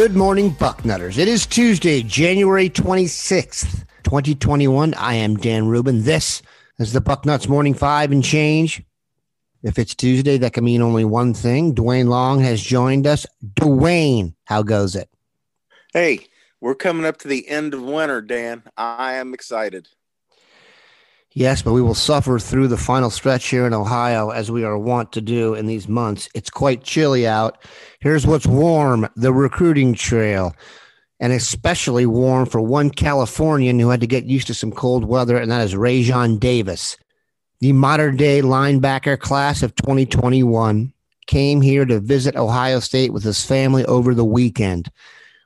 Good morning, Bucknutters. It is Tuesday, January 26th, 2021. I am Dan Rubin. This is the Bucknuts Morning Five and Change. If it's Tuesday, that can mean only one thing. Dwayne Long has joined us. Dwayne, how goes it? Hey, we're coming up to the end of winter, Dan. I am excited. Yes, but we will suffer through the final stretch here in Ohio as we are wont to do in these months. It's quite chilly out. Here's what's warm the recruiting trail, and especially warm for one Californian who had to get used to some cold weather, and that is Raesjon Davis. The modern day linebacker class of 2021 came here to visit Ohio State with his family over the weekend.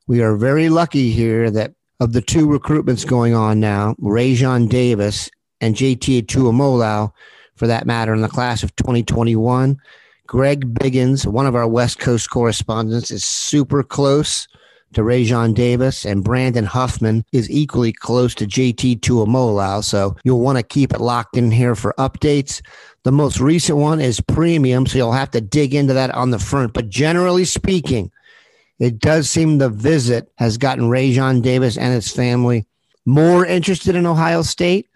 We are very lucky here that of the two recruitments going on now, Raesjon Davis and JT Tuimoloau, for that matter, in the class of 2021. Greg Biggins, one of our West Coast correspondents, is super close to Raesjon Davis, and Brandon Huffman is equally close to JT Tuimoloau. So you'll want to keep it locked in here for updates. The most recent one is premium, so you'll have to dig into that on the front. But generally speaking, it does seem the visit has gotten Raesjon Davis and his family more interested in Ohio State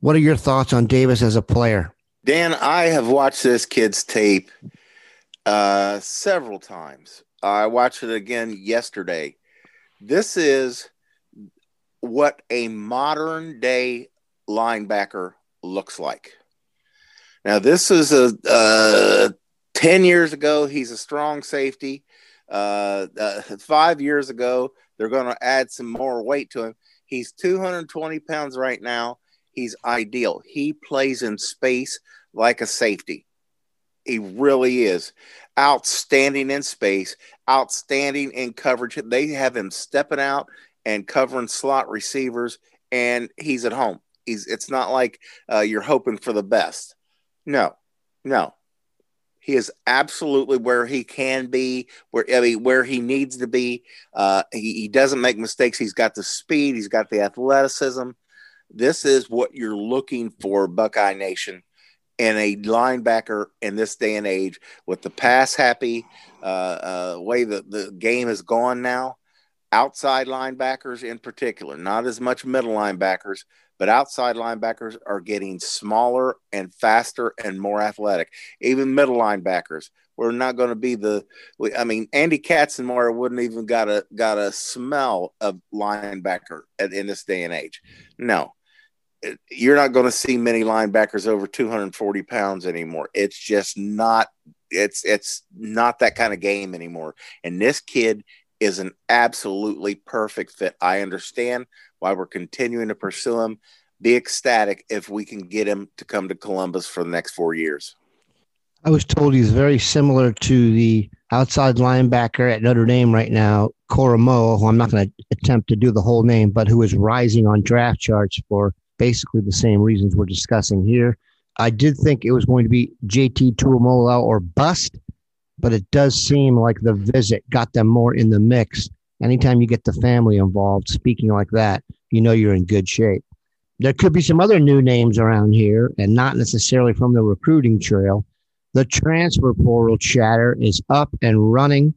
what are your thoughts on Davis as a player? Dan, I have watched this kid's tape uh, several times. I watched it again yesterday. This is what a modern day linebacker looks like. Now, this is a uh, 10 years ago, he's a strong safety. Uh, uh, five years ago, they're going to add some more weight to him. He's 220 pounds right now he's ideal. He plays in space like a safety. He really is outstanding in space, outstanding in coverage. They have him stepping out and covering slot receivers, and he's at home. He's. It's not like uh, you're hoping for the best. No, no. He is absolutely where he can be, where I mean, where he needs to be. Uh, he, he doesn't make mistakes. He's got the speed. He's got the athleticism. This is what you're looking for, Buckeye Nation, in a linebacker in this day and age with the pass happy uh, uh, way that the game has gone now. Outside linebackers, in particular, not as much middle linebackers, but outside linebackers are getting smaller and faster and more athletic. Even middle linebackers, we're not going to be the. I mean, Andy Katzenmoyer wouldn't even got a got a smell of linebacker in this day and age. No, you're not going to see many linebackers over 240 pounds anymore. It's just not it's it's not that kind of game anymore. And this kid is an absolutely perfect fit. I understand why we're continuing to pursue him. Be ecstatic if we can get him to come to Columbus for the next four years. I was told he's very similar to the outside linebacker at Notre Dame right now, Koramoah, who I'm not going to attempt to do the whole name, but who is rising on draft charts for basically the same reasons we're discussing here. I did think it was going to be JT Tuimoloau or bust, but it does seem like the visit got them more in the mix. Anytime you get the family involved, speaking like that, you know you're in good shape. There could be some other new names around here, and not necessarily from the recruiting trail. The transfer portal chatter is up and running.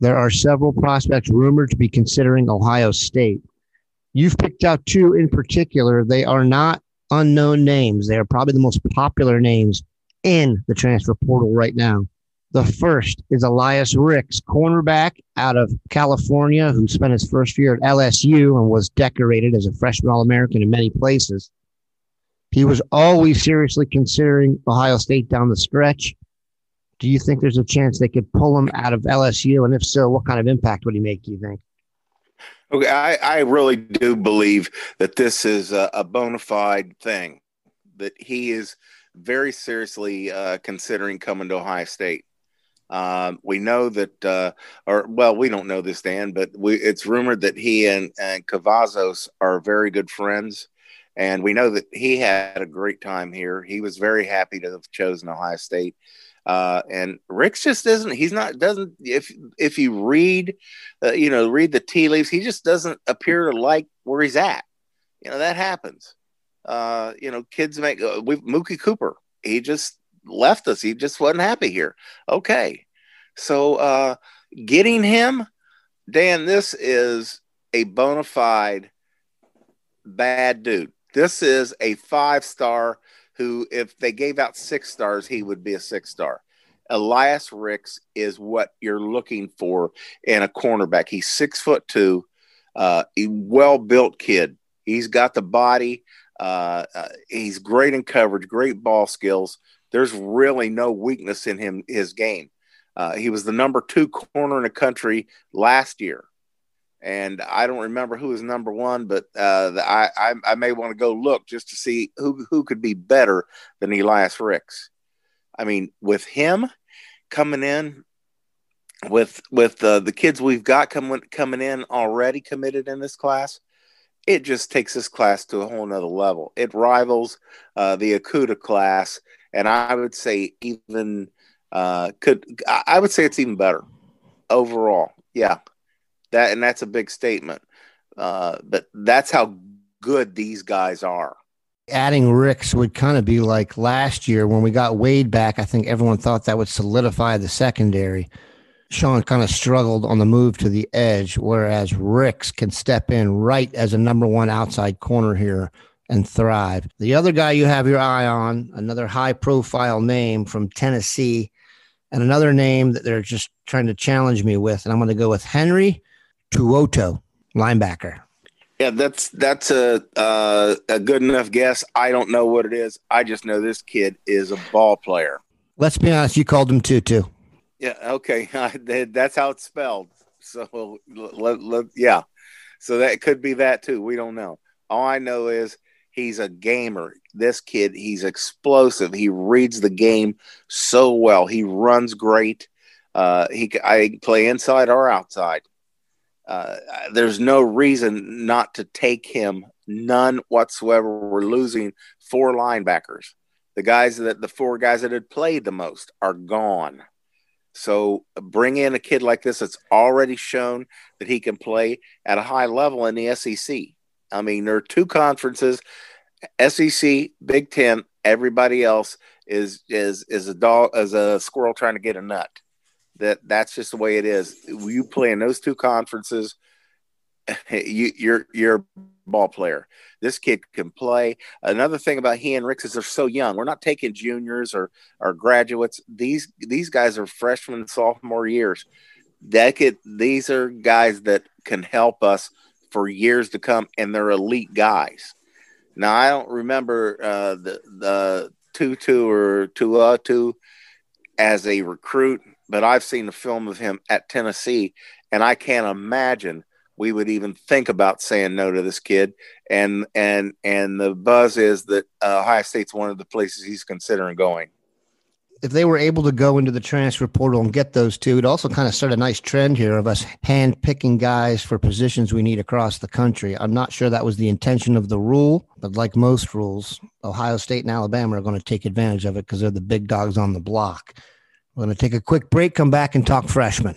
There are several prospects rumored to be considering Ohio State. You've picked out two in particular. They are not unknown names. They are probably the most popular names in the transfer portal right now. The first is Elias Ricks, cornerback out of California, who spent his first year at LSU and was decorated as a freshman All American in many places. He was always seriously considering Ohio State down the stretch. Do you think there's a chance they could pull him out of LSU? And if so, what kind of impact would he make, do you think? Okay, I, I really do believe that this is a, a bona fide thing, that he is very seriously uh, considering coming to Ohio State. Um, we know that, uh, or well, we don't know this, Dan, but we, it's rumored that he and, and Cavazos are very good friends. And we know that he had a great time here. He was very happy to have chosen Ohio State. Uh, and Ricks just doesn't. He's not doesn't. If if you read, uh, you know, read the tea leaves, he just doesn't appear to like where he's at. You know that happens. Uh, you know, kids make. Uh, we Mookie Cooper. He just left us. He just wasn't happy here. Okay. So uh, getting him, Dan, this is a bona fide bad dude. This is a five star who, if they gave out six stars, he would be a six star. Elias Ricks is what you're looking for in a cornerback. He's six foot two, uh, a well built kid. He's got the body. Uh, uh, he's great in coverage, great ball skills there's really no weakness in him his game. Uh, he was the number two corner in the country last year, and I don't remember who was number one, but uh, the, I, I, I may want to go look just to see who who could be better than Elias Ricks. I mean, with him coming in, with with uh, the kids we've got coming coming in already committed in this class, it just takes this class to a whole nother level. It rivals uh, the Okudah class and I would say even uh, could I would say it's even better overall. Yeah, that and that's a big statement, uh, but that's how good these guys are. Adding Ricks would kind of be like last year when we got Wade back. I think everyone thought that would solidify the secondary. Shaun kind of struggled on the move to the edge, whereas Ricks can step in right as a number one outside corner here and thrive. The other guy you have your eye on, another high profile name from Tennessee, and another name that they're just trying to challenge me with. And I'm going to go with Henry To'oTo'o, linebacker. Yeah, that's that's a uh, a good enough guess. I don't know what it is. I just know this kid is a ball player. Let's be honest. You called him Tutu. Yeah. Okay. that's how it's spelled. So, let, let, yeah. So that could be that too. We don't know. All I know is He's a gamer. This kid, he's explosive. He reads the game so well. He runs great. Uh, he I play inside or outside. Uh, there's no reason not to take him. None whatsoever. We're losing four linebackers. The guys that the four guys that had played the most are gone. So bring in a kid like this that's already shown that he can play at a high level in the SEC. I mean, there are two conferences, SEC, Big Ten. Everybody else is is is a dog as a squirrel trying to get a nut. That that's just the way it is. You play in those two conferences, you you're you're a ball player. This kid can play. Another thing about he and Ricks is they're so young. We're not taking juniors or or graduates. These these guys are freshmen, sophomore years. That could, these are guys that can help us for years to come, and they're elite guys. Now I don't remember uh, the the Tutu or Tuatu as a recruit, but I've seen the film of him at Tennessee, and I can't imagine we would even think about saying no to this kid. And and and the buzz is that uh, Ohio State's one of the places he's considering going if they were able to go into the transfer portal and get those two, it also kind of start a nice trend here of us hand picking guys for positions we need across the country. I'm not sure that was the intention of the rule, but like most rules, Ohio State and Alabama are going to take advantage of it because they're the big dogs on the block. We're going to take a quick break, come back and talk freshmen.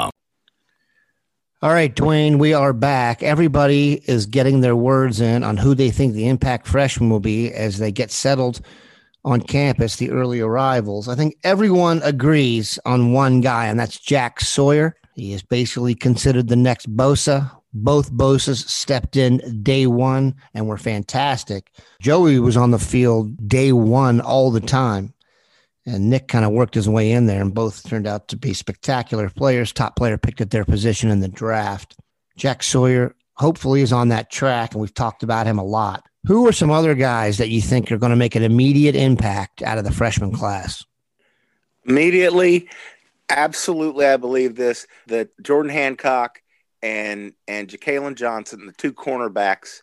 All right, Dwayne, we are back. Everybody is getting their words in on who they think the impact freshman will be as they get settled on campus, the early arrivals. I think everyone agrees on one guy, and that's Jack Sawyer. He is basically considered the next Bosa. Both Bosas stepped in day one and were fantastic. Joey was on the field day one all the time and Nick kind of worked his way in there, and both turned out to be spectacular players. Top player picked at their position in the draft. Jack Sawyer hopefully is on that track, and we've talked about him a lot. Who are some other guys that you think are going to make an immediate impact out of the freshman class? Immediately, absolutely, I believe this that Jordan Hancock and and Jakailin Johnson, the two cornerbacks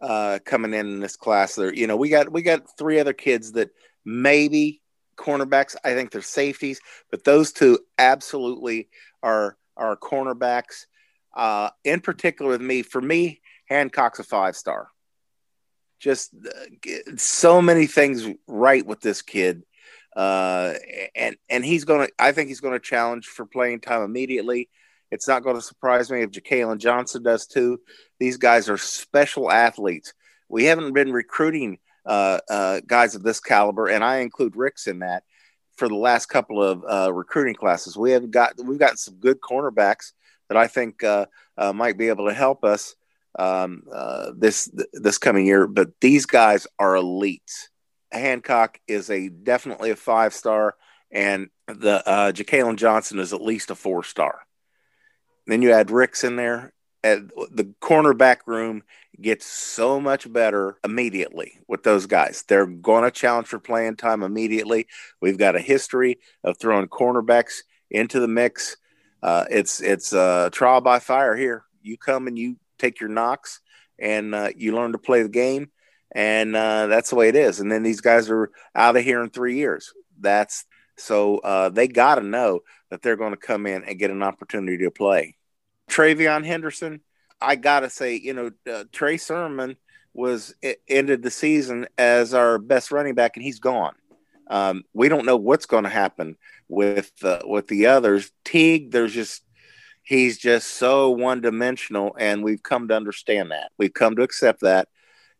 uh, coming in in this class. There, you know, we got we got three other kids that maybe cornerbacks. I think they're safeties, but those two absolutely are are cornerbacks. Uh, in particular, with me, for me, Hancock's a five star. Just uh, so many things right with this kid, uh, and and he's gonna. I think he's to challenge for playing time immediately. It's not going to surprise me if Jakailin Johnson does too. These guys are special athletes. We haven't been recruiting uh, uh, guys of this caliber, and I include Ricks in that. For the last couple of uh, recruiting classes, we have got we've got some good cornerbacks that I think uh, uh, might be able to help us um, uh, this this coming year. But these guys are elite. Hancock is a definitely a five star, and the uh, Jakailin Johnson is at least a four star. Then you add Ricks in there, the cornerback room gets so much better immediately with those guys. They're going to challenge for playing time immediately. We've got a history of throwing cornerbacks into the mix. Uh, it's it's a trial by fire here. You come and you take your knocks and uh, you learn to play the game, and uh, that's the way it is. And then these guys are out of here in three years. That's so uh, they got to know that they're going to come in and get an opportunity to play. TreVeyon Henderson, I gotta say, you know, uh, Trey Sermon was ended the season as our best running back, and he's gone. Um, we don't know what's going to happen with uh, with the others. Teague, there's just he's just so one dimensional, and we've come to understand that. We've come to accept that.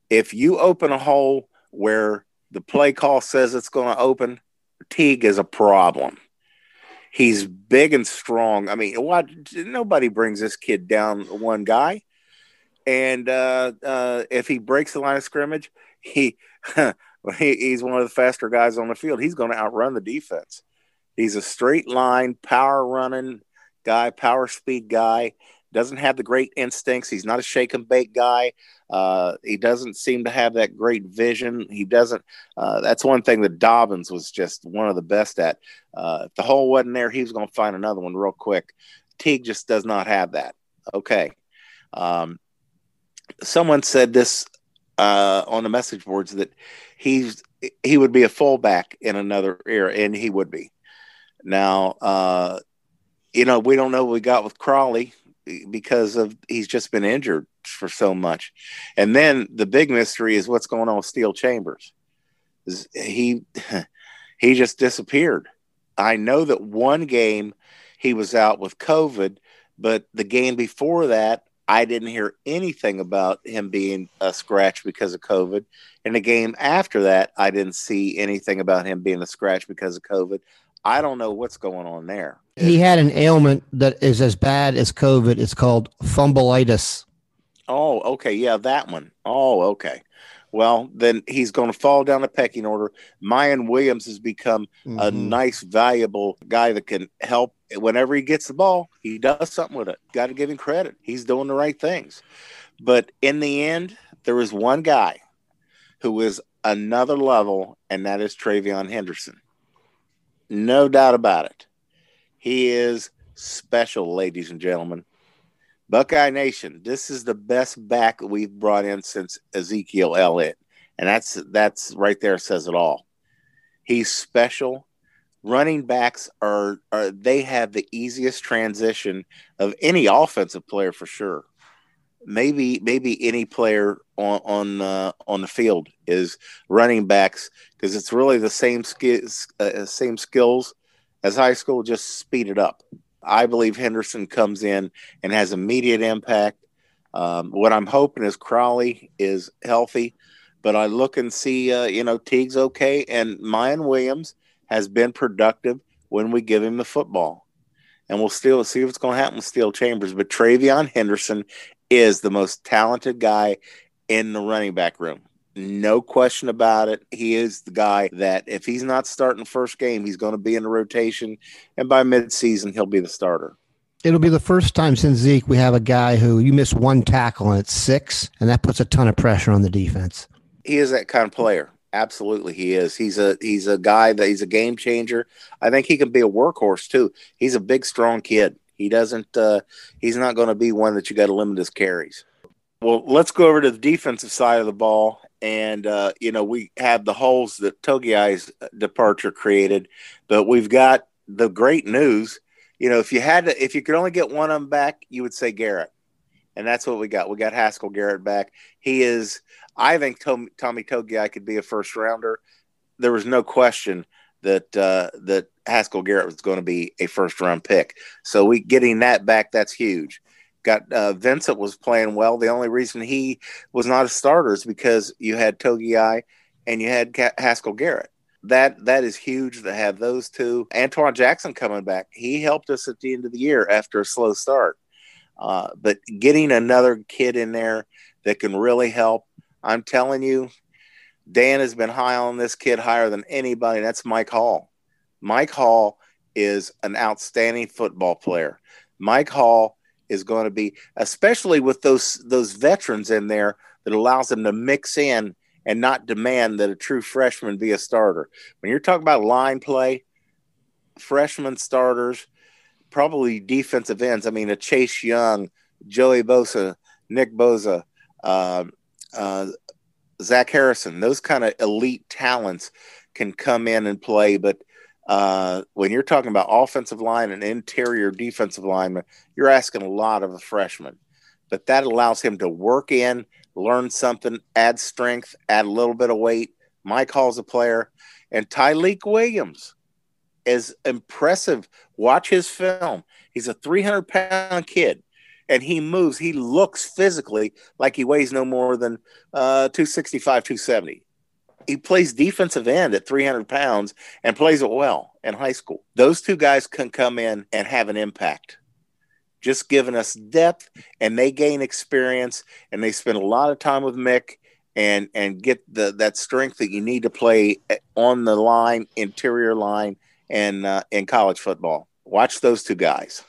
If you open a hole where the play call says it's going to open, Teague is a problem. He's big and strong. I mean, what? Nobody brings this kid down one guy. And uh, uh, if he breaks the line of scrimmage, he, he he's one of the faster guys on the field. He's going to outrun the defense. He's a straight line, power running guy, power speed guy. Doesn't have the great instincts. He's not a shake and bake guy. Uh, he doesn't seem to have that great vision. He doesn't. Uh, that's one thing that Dobbins was just one of the best at. Uh, if the hole wasn't there, he was going to find another one real quick. Teague just does not have that. Okay. Um, someone said this uh, on the message boards that he's he would be a fullback in another era, and he would be. Now, uh, you know, we don't know what we got with Crowley because of he's just been injured for so much. And then the big mystery is what's going on with Steele Chambers. He he just disappeared. I know that one game he was out with COVID, but the game before that, I didn't hear anything about him being a scratch because of COVID. And the game after that, I didn't see anything about him being a scratch because of COVID. I don't know what's going on there. He had an ailment that is as bad as COVID. It's called fumbleitis. Oh, okay. Yeah, that one. Oh, okay. Well, then he's going to fall down the pecking order. Miyan Williams has become mm-hmm. a nice, valuable guy that can help whenever he gets the ball. He does something with it. Got to give him credit. He's doing the right things. But in the end, there is one guy who is another level, and that is TreVeyon Henderson. No doubt about it. He is special, ladies and gentlemen. Buckeye Nation, this is the best back we've brought in since Ezekiel Elliott. And that's that's right there says it all. He's special. Running backs are, are they have the easiest transition of any offensive player for sure. Maybe maybe any player on on uh, on the field is running backs because it's really the same skills uh, same skills as high school, just speed it up. I believe Henderson comes in and has immediate impact. Um, what I'm hoping is Crowley is healthy, but I look and see, uh, you know, Teague's okay, and Miyan Williams has been productive when we give him the football. And we'll still see what's going to happen with Steele Chambers. But TreVeyon Henderson is the most talented guy in the running back room. No question about it. He is the guy that if he's not starting first game, he's going to be in the rotation. And by midseason, he'll be the starter. It'll be the first time since Zeke we have a guy who you miss one tackle and it's six, and that puts a ton of pressure on the defense. He is that kind of player. Absolutely, he is. He's a he's a guy that he's a game changer. I think he can be a workhorse too. He's a big, strong kid. He doesn't. Uh, he's not going to be one that you got to limit his carries. Well, let's go over to the defensive side of the ball and uh, you know we have the holes that Togiai's departure created, but we've got the great news. You know, if you had to, if you could only get one of them back, you would say Garrett, and that's what we got. We got Haskell Garrett back. He is, I think Tom, Tommy Togiai could be a first rounder. There was no question that uh, that Haskell Garrett was going to be a first round pick. So we getting that back, that's huge got uh, Vincent was playing well. The only reason he was not a starter is because you had Togiai and you had Haskell Garrett. That that is huge to have those two. Antwuan Jackson coming back. He helped us at the end of the year after a slow start. Uh, but getting another kid in there that can really help, I'm telling you, Dan has been high on this kid higher than anybody. That's Mike Hall. Mike Hall is an outstanding football player. Mike Hall is going to be, especially with those those veterans in there that allows them to mix in and not demand that a true freshman be a starter. When you're talking about line play, freshman starters, probably defensive ends. I mean, a Chase Young, Joey Bosa, Nick Bosa, uh, uh, Zach Harrison, those kind of elite talents can come in and play, but uh, when you're talking about offensive line and interior defensive lineman, you're asking a lot of a freshman. But that allows him to work in, learn something, add strength, add a little bit of weight. Mike Hall's a player. And Tyleik Williams is impressive. Watch his film. He's a 300 pound kid and he moves. He looks physically like he weighs no more than uh, 265, 270 he plays defensive end at 300 pounds and plays it well in high school. Those two guys can come in and have an impact. Just giving us depth, and they gain experience, and they spend a lot of time with Mick, and and get the that strength that you need to play on the line, interior line, and uh, in college football. Watch those two guys.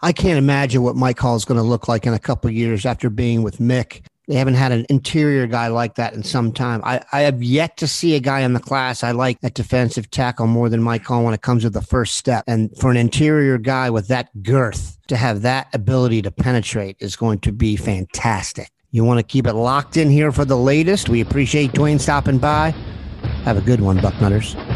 I can't imagine what Mike Hall is going to look like in a couple years after being with Mick they haven't had an interior guy like that in some time. I, I have yet to see a guy in the class I like at defensive tackle more than Mike Hall when it comes to the first step. And for an interior guy with that girth to have that ability to penetrate is going to be fantastic. You want to keep it locked in here for the latest. We appreciate Dwayne stopping by. Have a good one, Bucknutters.